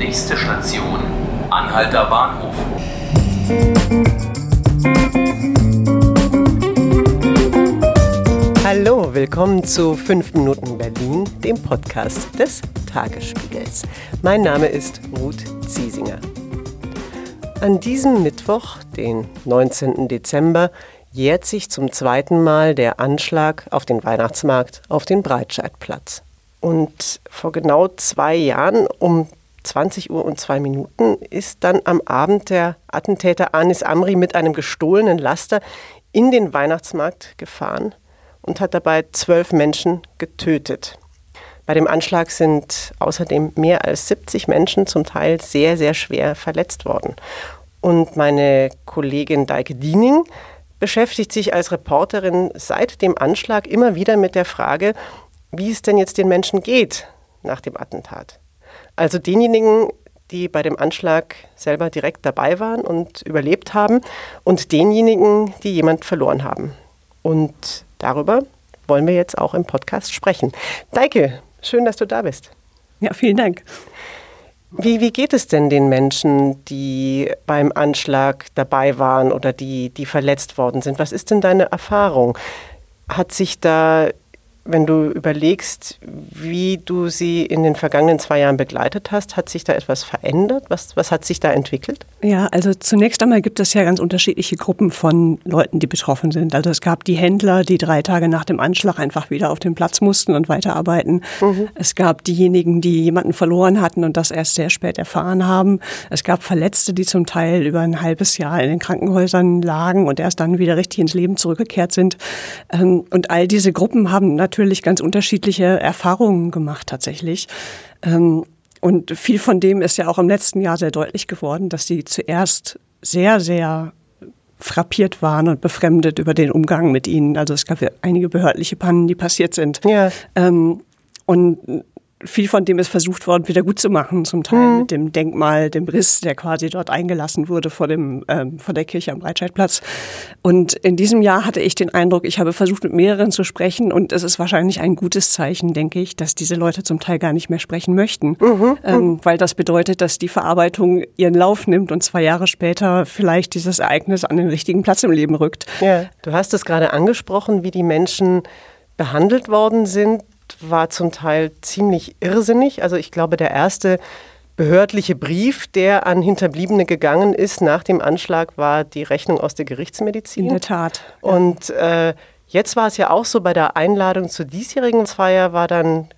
Nächste Station, Anhalter Bahnhof. Hallo, willkommen zu 5 Minuten Berlin, dem Podcast des Tagesspiegels. Mein Name ist Ruth Ziesinger. An diesem Mittwoch, den 19. Dezember, jährt sich zum zweiten Mal der Anschlag auf den Weihnachtsmarkt auf den Breitscheidplatz. Und vor genau zwei Jahren, um 20 Uhr und zwei Minuten, ist dann am Abend der Attentäter Anis Amri mit einem gestohlenen Laster in den Weihnachtsmarkt gefahren und hat dabei zwölf Menschen getötet. Bei dem Anschlag sind außerdem mehr als 70 Menschen zum Teil sehr, sehr schwer verletzt worden. Und meine Kollegin Deike Diening beschäftigt sich als Reporterin seit dem Anschlag immer wieder mit der Frage, wie es denn jetzt den Menschen geht nach dem Attentat. Also denjenigen, die bei dem Anschlag selber direkt dabei waren und überlebt haben und denjenigen, die jemand verloren haben. Und darüber wollen wir jetzt auch im Podcast sprechen. Deike, schön, dass du da bist. Ja, vielen Dank. Wie, wie geht es denn den Menschen, die beim Anschlag dabei waren oder die, die verletzt worden sind? Was ist denn deine Erfahrung? Hat sich da wenn du überlegst, wie du sie in den vergangenen zwei Jahren begleitet hast, hat sich da etwas verändert? Was, was hat sich da entwickelt? Ja, also zunächst einmal gibt es ja ganz unterschiedliche Gruppen von Leuten, die betroffen sind. Also es gab die Händler, die drei Tage nach dem Anschlag einfach wieder auf den Platz mussten und weiterarbeiten. Mhm. Es gab diejenigen, die jemanden verloren hatten und das erst sehr spät erfahren haben. Es gab Verletzte, die zum Teil über ein halbes Jahr in den Krankenhäusern lagen und erst dann wieder richtig ins Leben zurückgekehrt sind. Ähm, und all diese Gruppen haben natürlich natürlich ganz unterschiedliche Erfahrungen gemacht tatsächlich. Ähm, und viel von dem ist ja auch im letzten Jahr sehr deutlich geworden, dass sie zuerst sehr, sehr frappiert waren und befremdet über den Umgang mit ihnen. Also es gab ja einige behördliche Pannen, die passiert sind. Ja. Ähm, und viel von dem ist versucht worden, wieder gut zu machen, zum Teil mhm. mit dem Denkmal, dem Riss, der quasi dort eingelassen wurde vor, dem, ähm, vor der Kirche am Breitscheidplatz. Und in diesem Jahr hatte ich den Eindruck, ich habe versucht, mit mehreren zu sprechen und es ist wahrscheinlich ein gutes Zeichen, denke ich, dass diese Leute zum Teil gar nicht mehr sprechen möchten, mhm. ähm, weil das bedeutet, dass die Verarbeitung ihren Lauf nimmt und zwei Jahre später vielleicht dieses Ereignis an den richtigen Platz im Leben rückt. Ja, du hast es gerade angesprochen, wie die Menschen behandelt worden sind war zum Teil ziemlich irrsinnig. Also ich glaube, der erste behördliche Brief, der an Hinterbliebene gegangen ist nach dem Anschlag, war die Rechnung aus der Gerichtsmedizin. In der Tat. Ja. Und äh, jetzt war es ja auch so, bei der Einladung zur diesjährigen Feier war dann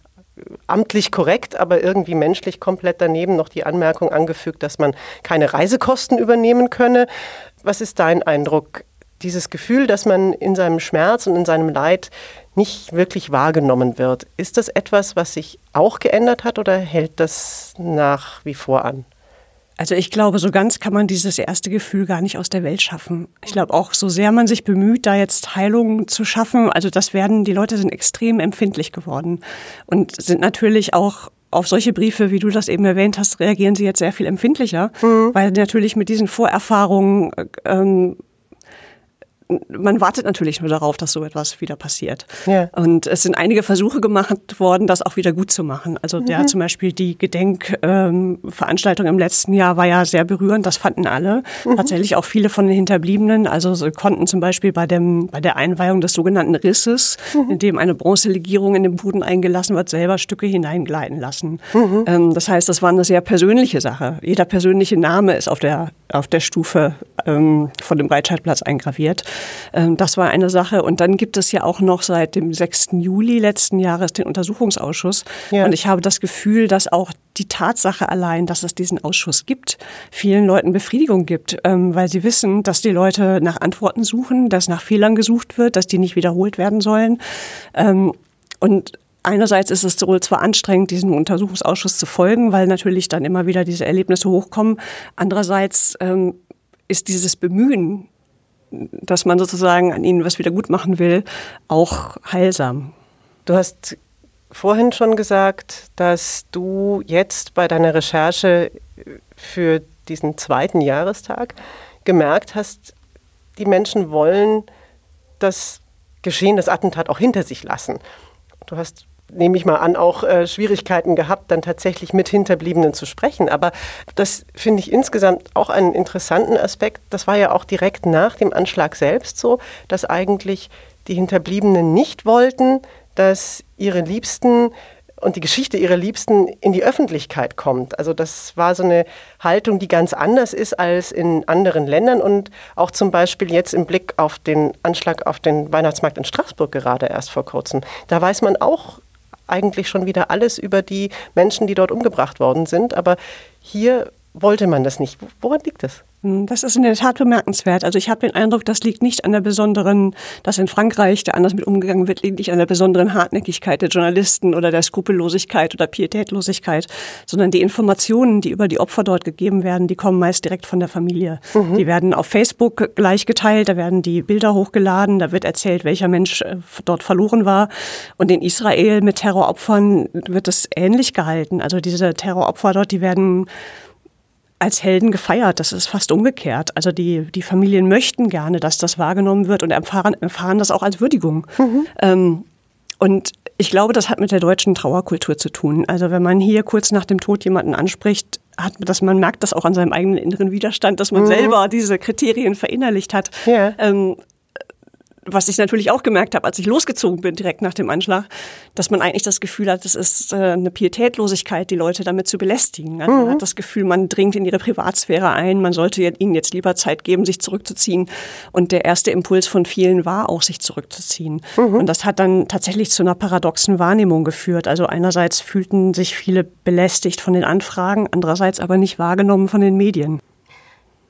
amtlich korrekt, aber irgendwie menschlich komplett daneben noch die Anmerkung angefügt, dass man keine Reisekosten übernehmen könne. Was ist dein Eindruck? Dieses Gefühl, dass man in seinem Schmerz und in seinem Leid nicht wirklich wahrgenommen wird. Ist das etwas, was sich auch geändert hat oder hält das nach wie vor an? Also ich glaube, so ganz kann man dieses erste Gefühl gar nicht aus der Welt schaffen. Ich glaube auch, so sehr man sich bemüht, da jetzt Heilung zu schaffen, also das werden, die Leute sind extrem empfindlich geworden und sind natürlich auch auf solche Briefe, wie du das eben erwähnt hast, reagieren sie jetzt sehr viel empfindlicher, mhm. weil natürlich mit diesen Vorerfahrungen ähm, man wartet natürlich nur darauf, dass so etwas wieder passiert. Ja. Und es sind einige Versuche gemacht worden, das auch wieder gut zu machen. Also mhm. der zum Beispiel die Gedenkveranstaltung ähm, im letzten Jahr war ja sehr berührend. Das fanden alle. Mhm. Tatsächlich auch viele von den Hinterbliebenen. Also sie konnten zum Beispiel bei dem bei der Einweihung des sogenannten Risses, mhm. in dem eine Bronzelegierung in den Boden eingelassen wird, selber Stücke hineingleiten lassen. Mhm. Ähm, das heißt, das war eine sehr persönliche Sache. Jeder persönliche Name ist auf der auf der Stufe ähm, von dem Breitscheidplatz eingraviert. Ähm, das war eine Sache. Und dann gibt es ja auch noch seit dem 6. Juli letzten Jahres den Untersuchungsausschuss. Ja. Und ich habe das Gefühl, dass auch die Tatsache allein, dass es diesen Ausschuss gibt, vielen Leuten Befriedigung gibt, ähm, weil sie wissen, dass die Leute nach Antworten suchen, dass nach Fehlern gesucht wird, dass die nicht wiederholt werden sollen. Ähm, und Einerseits ist es wohl zwar anstrengend, diesem Untersuchungsausschuss zu folgen, weil natürlich dann immer wieder diese Erlebnisse hochkommen. Andererseits ähm, ist dieses Bemühen, dass man sozusagen an ihnen was wieder gut machen will, auch heilsam. Du hast vorhin schon gesagt, dass du jetzt bei deiner Recherche für diesen zweiten Jahrestag gemerkt hast, die Menschen wollen das Geschehen, das Attentat auch hinter sich lassen. Du hast nehme ich mal an, auch äh, Schwierigkeiten gehabt, dann tatsächlich mit Hinterbliebenen zu sprechen. Aber das finde ich insgesamt auch einen interessanten Aspekt. Das war ja auch direkt nach dem Anschlag selbst so, dass eigentlich die Hinterbliebenen nicht wollten, dass ihre Liebsten und die Geschichte ihrer Liebsten in die Öffentlichkeit kommt. Also das war so eine Haltung, die ganz anders ist als in anderen Ländern und auch zum Beispiel jetzt im Blick auf den Anschlag auf den Weihnachtsmarkt in Straßburg gerade erst vor kurzem. Da weiß man auch eigentlich schon wieder alles über die Menschen, die dort umgebracht worden sind. Aber hier wollte man das nicht. Woran liegt das? Hm, das ist in der Tat bemerkenswert. Also ich habe den Eindruck, das liegt nicht an der besonderen, dass in Frankreich der anders mit umgegangen wird, liegt nicht an der besonderen Hartnäckigkeit der Journalisten oder der Skrupellosigkeit oder Pietätlosigkeit, sondern die Informationen, die über die Opfer dort gegeben werden, die kommen meist direkt von der Familie. Mhm. Die werden auf Facebook gleich geteilt, da werden die Bilder hochgeladen, da wird erzählt, welcher Mensch äh, dort verloren war. Und in Israel mit Terroropfern wird es ähnlich gehalten. Also diese Terroropfer dort, die werden als Helden gefeiert. Das ist fast umgekehrt. Also die, die Familien möchten gerne, dass das wahrgenommen wird und erfahren, erfahren das auch als Würdigung. Mhm. Ähm, und ich glaube, das hat mit der deutschen Trauerkultur zu tun. Also wenn man hier kurz nach dem Tod jemanden anspricht, hat, dass man merkt das auch an seinem eigenen inneren Widerstand, dass man mhm. selber diese Kriterien verinnerlicht hat. Ja. Ähm, was ich natürlich auch gemerkt habe, als ich losgezogen bin, direkt nach dem Anschlag, dass man eigentlich das Gefühl hat, es ist äh, eine Pietätlosigkeit, die Leute damit zu belästigen. Also man mhm. hat das Gefühl, man dringt in ihre Privatsphäre ein, man sollte ihnen jetzt lieber Zeit geben, sich zurückzuziehen. Und der erste Impuls von vielen war auch, sich zurückzuziehen. Mhm. Und das hat dann tatsächlich zu einer paradoxen Wahrnehmung geführt. Also einerseits fühlten sich viele belästigt von den Anfragen, andererseits aber nicht wahrgenommen von den Medien.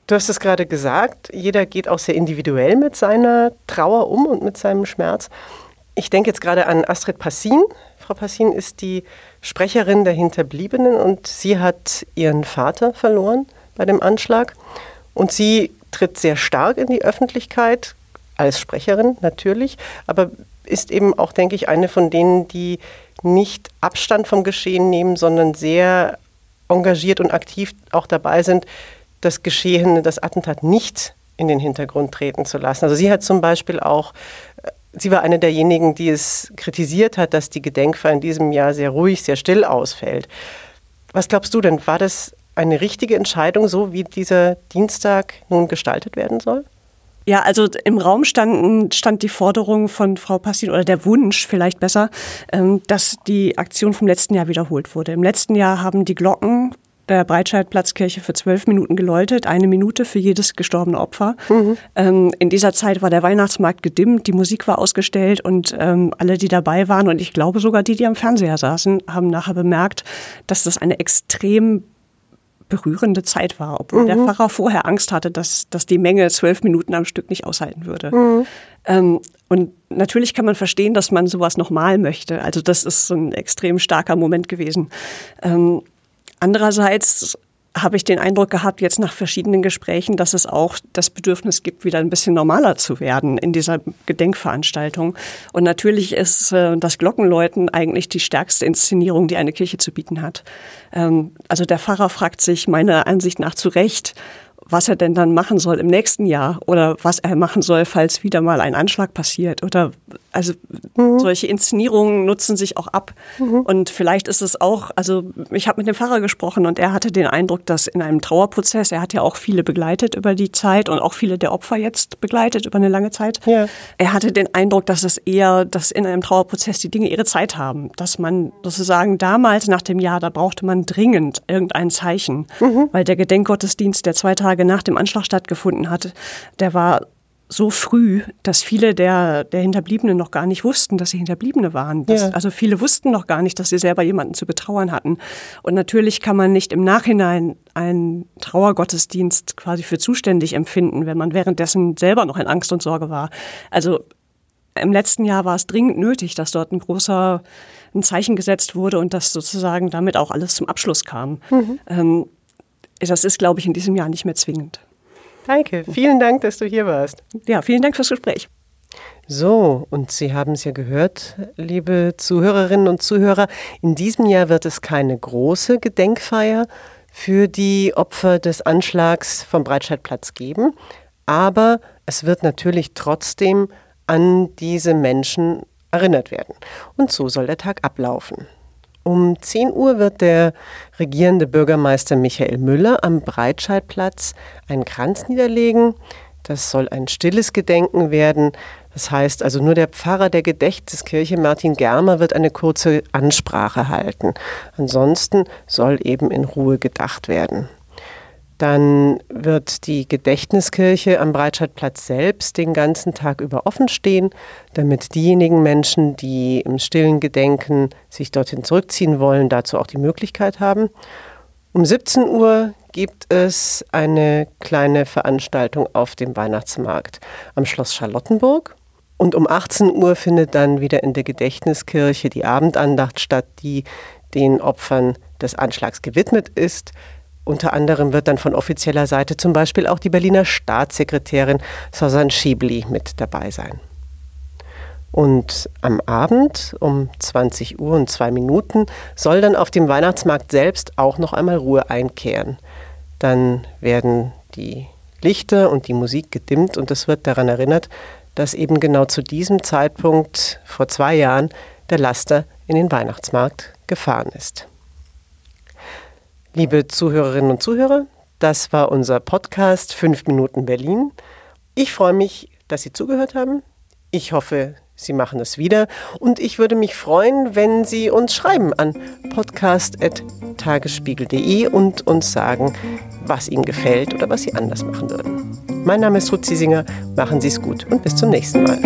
Du hast es gerade gesagt, jeder geht auch sehr individuell mit seiner Trauer um und mit seinem Schmerz. Ich denke jetzt gerade an Astrid Passin. Frau Passin ist die Sprecherin der Hinterbliebenen und sie hat ihren Vater verloren bei dem Anschlag. Und sie tritt sehr stark in die Öffentlichkeit, als Sprecherin natürlich, aber ist eben auch, denke ich, eine von denen, die nicht Abstand vom Geschehen nehmen, sondern sehr engagiert und aktiv auch dabei sind, das Geschehene, das Attentat nicht in den Hintergrund treten zu lassen. Also sie hat zum Beispiel auch, äh, sie war eine derjenigen, die es kritisiert hat, dass die Gedenkfeier in diesem Jahr sehr ruhig, sehr still ausfällt. Was glaubst du denn, war das eine richtige Entscheidung, so wie dieser Dienstag nun gestaltet werden soll? Ja, also im Raum stand, stand die Forderung von Frau Passin oder der Wunsch vielleicht besser, ähm, dass die Aktion vom letzten Jahr wiederholt wurde. Im letzten Jahr haben die Glocken der Breitscheidplatzkirche für zwölf Minuten geläutet, eine Minute für jedes gestorbene Opfer. Mhm. Ähm, in dieser Zeit war der Weihnachtsmarkt gedimmt, die Musik war ausgestellt und ähm, alle, die dabei waren und ich glaube sogar die, die am Fernseher saßen, haben nachher bemerkt, dass das eine extrem berührende Zeit war, obwohl mhm. der Pfarrer vorher Angst hatte, dass, dass die Menge zwölf Minuten am Stück nicht aushalten würde. Mhm. Ähm, und natürlich kann man verstehen, dass man sowas nochmal möchte. Also das ist so ein extrem starker Moment gewesen. Ähm, Andererseits habe ich den Eindruck gehabt, jetzt nach verschiedenen Gesprächen, dass es auch das Bedürfnis gibt, wieder ein bisschen normaler zu werden in dieser Gedenkveranstaltung. Und natürlich ist äh, das Glockenläuten eigentlich die stärkste Inszenierung, die eine Kirche zu bieten hat. Ähm, also der Pfarrer fragt sich meiner Ansicht nach zu Recht, was er denn dann machen soll im nächsten Jahr oder was er machen soll, falls wieder mal ein Anschlag passiert. Oder also mhm. solche Inszenierungen nutzen sich auch ab. Mhm. Und vielleicht ist es auch, also ich habe mit dem Pfarrer gesprochen und er hatte den Eindruck, dass in einem Trauerprozess, er hat ja auch viele begleitet über die Zeit und auch viele der Opfer jetzt begleitet über eine lange Zeit. Ja. Er hatte den Eindruck, dass es eher, dass in einem Trauerprozess die Dinge ihre Zeit haben. Dass man sozusagen damals nach dem Jahr, da brauchte man dringend irgendein Zeichen, mhm. weil der Gedenkgottesdienst, der zwei Tage nach dem Anschlag stattgefunden hatte, der war so früh, dass viele der, der Hinterbliebenen noch gar nicht wussten, dass sie Hinterbliebene waren. Das, ja. Also viele wussten noch gar nicht, dass sie selber jemanden zu betrauern hatten. Und natürlich kann man nicht im Nachhinein einen Trauergottesdienst quasi für zuständig empfinden, wenn man währenddessen selber noch in Angst und Sorge war. Also im letzten Jahr war es dringend nötig, dass dort ein großer ein Zeichen gesetzt wurde und dass sozusagen damit auch alles zum Abschluss kam. Mhm. Ähm, das ist, glaube ich, in diesem Jahr nicht mehr zwingend. Danke, vielen Dank, dass du hier warst. Ja, vielen Dank fürs Gespräch. So, und Sie haben es ja gehört, liebe Zuhörerinnen und Zuhörer, in diesem Jahr wird es keine große Gedenkfeier für die Opfer des Anschlags vom Breitscheidplatz geben, aber es wird natürlich trotzdem an diese Menschen erinnert werden. Und so soll der Tag ablaufen. Um 10 Uhr wird der regierende Bürgermeister Michael Müller am Breitscheidplatz einen Kranz niederlegen. Das soll ein stilles Gedenken werden. Das heißt also nur der Pfarrer der Gedächtniskirche Martin Germer wird eine kurze Ansprache halten. Ansonsten soll eben in Ruhe gedacht werden. Dann wird die Gedächtniskirche am Breitscheidplatz selbst den ganzen Tag über offen stehen, damit diejenigen Menschen, die im stillen Gedenken sich dorthin zurückziehen wollen, dazu auch die Möglichkeit haben. Um 17 Uhr gibt es eine kleine Veranstaltung auf dem Weihnachtsmarkt am Schloss Charlottenburg. Und um 18 Uhr findet dann wieder in der Gedächtniskirche die Abendandacht statt, die den Opfern des Anschlags gewidmet ist. Unter anderem wird dann von offizieller Seite zum Beispiel auch die Berliner Staatssekretärin Susan Schiebli mit dabei sein. Und am Abend um 20 Uhr und zwei Minuten soll dann auf dem Weihnachtsmarkt selbst auch noch einmal Ruhe einkehren. Dann werden die Lichter und die Musik gedimmt und es wird daran erinnert, dass eben genau zu diesem Zeitpunkt vor zwei Jahren der Laster in den Weihnachtsmarkt gefahren ist. Liebe Zuhörerinnen und Zuhörer, das war unser Podcast 5 Minuten Berlin. Ich freue mich, dass Sie zugehört haben. Ich hoffe, Sie machen es wieder. Und ich würde mich freuen, wenn Sie uns schreiben an podcast.tagesspiegel.de und uns sagen, was Ihnen gefällt oder was Sie anders machen würden. Mein Name ist Ruth Ziesinger. Machen Sie es gut und bis zum nächsten Mal.